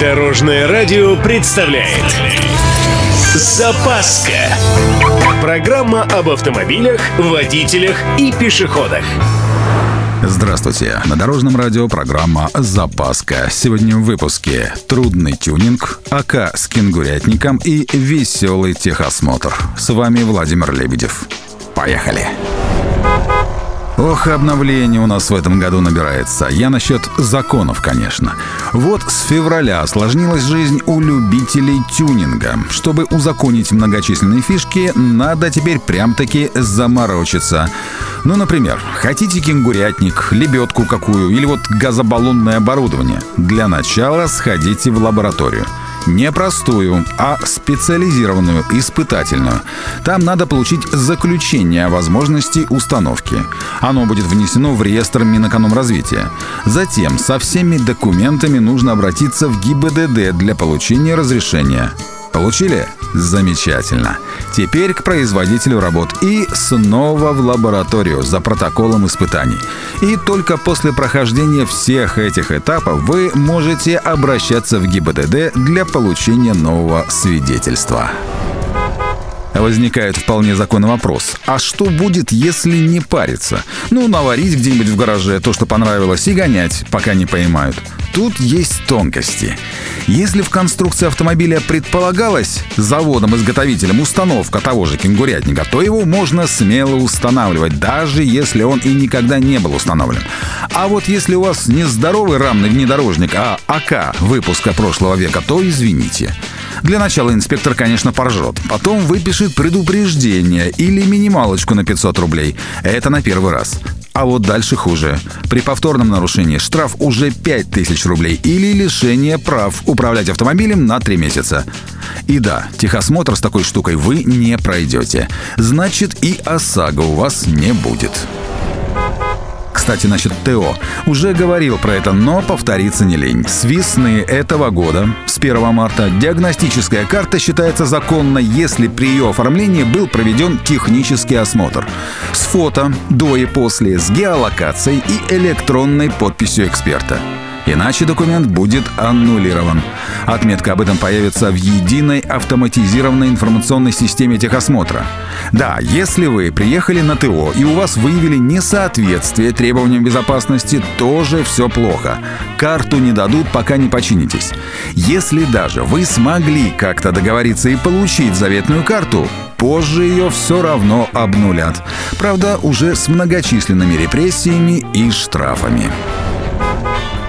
Дорожное радио представляет Запаска Программа об автомобилях, водителях и пешеходах Здравствуйте! На Дорожном радио программа «Запаска». Сегодня в выпуске «Трудный тюнинг», АК с кенгурятником и веселый техосмотр. С вами Владимир Лебедев. Поехали! Ох, обновление у нас в этом году набирается. Я насчет законов, конечно. Вот с февраля осложнилась жизнь у любителей тюнинга. Чтобы узаконить многочисленные фишки, надо теперь прям-таки заморочиться. Ну, например, хотите кенгурятник, лебедку какую или вот газобаллонное оборудование? Для начала сходите в лабораторию. Не простую, а специализированную, испытательную. Там надо получить заключение о возможности установки. Оно будет внесено в реестр Минэкономразвития. Затем со всеми документами нужно обратиться в ГИБДД для получения разрешения. Получили? Замечательно. Теперь к производителю работ и снова в лабораторию за протоколом испытаний. И только после прохождения всех этих этапов вы можете обращаться в ГИБДД для получения нового свидетельства. Возникает вполне законный вопрос. А что будет, если не париться? Ну, наварить где-нибудь в гараже то, что понравилось, и гонять, пока не поймают. Тут есть тонкости. Если в конструкции автомобиля предполагалась заводом-изготовителем установка того же кенгурятника, то его можно смело устанавливать, даже если он и никогда не был установлен. А вот если у вас не здоровый рамный внедорожник, а АК выпуска прошлого века, то извините. Для начала инспектор, конечно, поржет. Потом выпишет предупреждение или минималочку на 500 рублей. Это на первый раз. А вот дальше хуже. При повторном нарушении штраф уже 5000 рублей или лишение прав управлять автомобилем на 3 месяца. И да, техосмотр с такой штукой вы не пройдете. Значит, и ОСАГО у вас не будет кстати, насчет ТО. Уже говорил про это, но повториться не лень. С весны этого года, с 1 марта, диагностическая карта считается законной, если при ее оформлении был проведен технический осмотр. С фото, до и после, с геолокацией и электронной подписью эксперта. Иначе документ будет аннулирован. Отметка об этом появится в единой автоматизированной информационной системе техосмотра. Да, если вы приехали на ТО и у вас выявили несоответствие требованиям безопасности, тоже все плохо. Карту не дадут, пока не починитесь. Если даже вы смогли как-то договориться и получить заветную карту, позже ее все равно обнулят. Правда, уже с многочисленными репрессиями и штрафами.